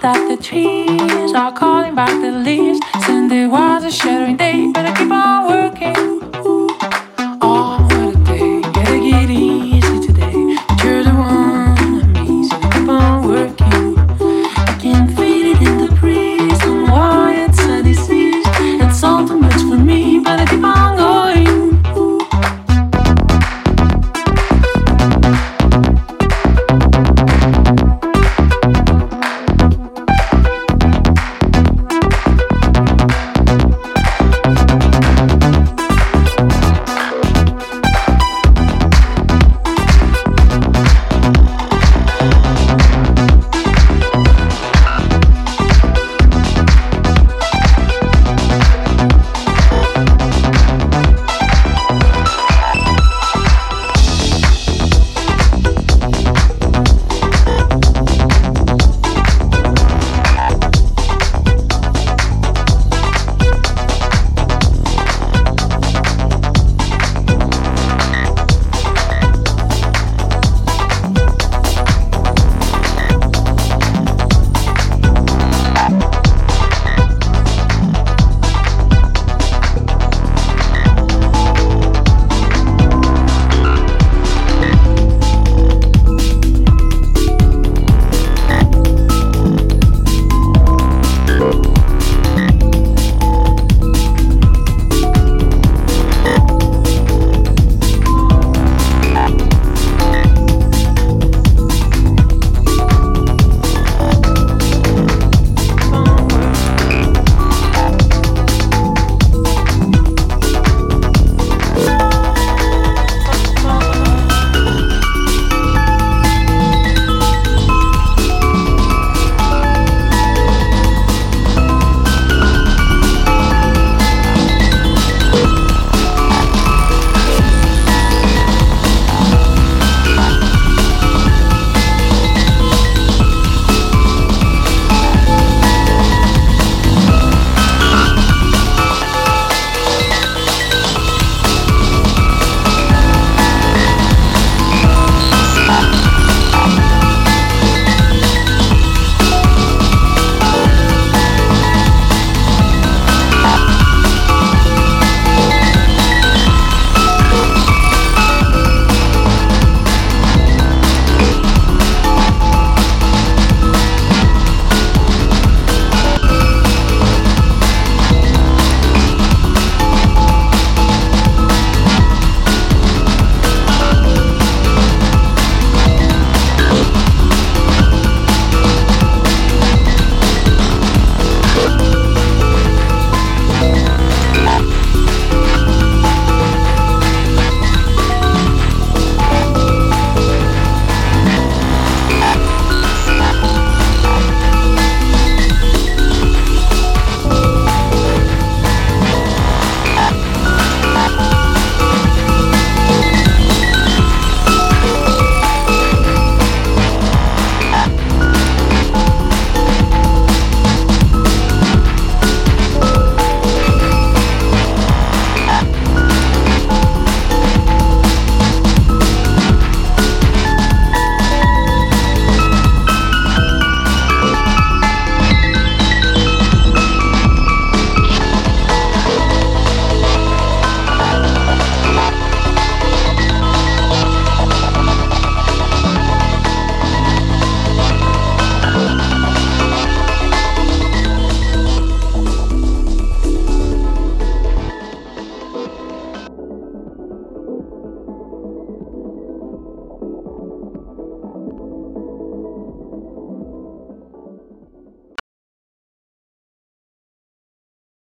that the trees are calling back the leaves. Sunday was a shattering day, but I keep.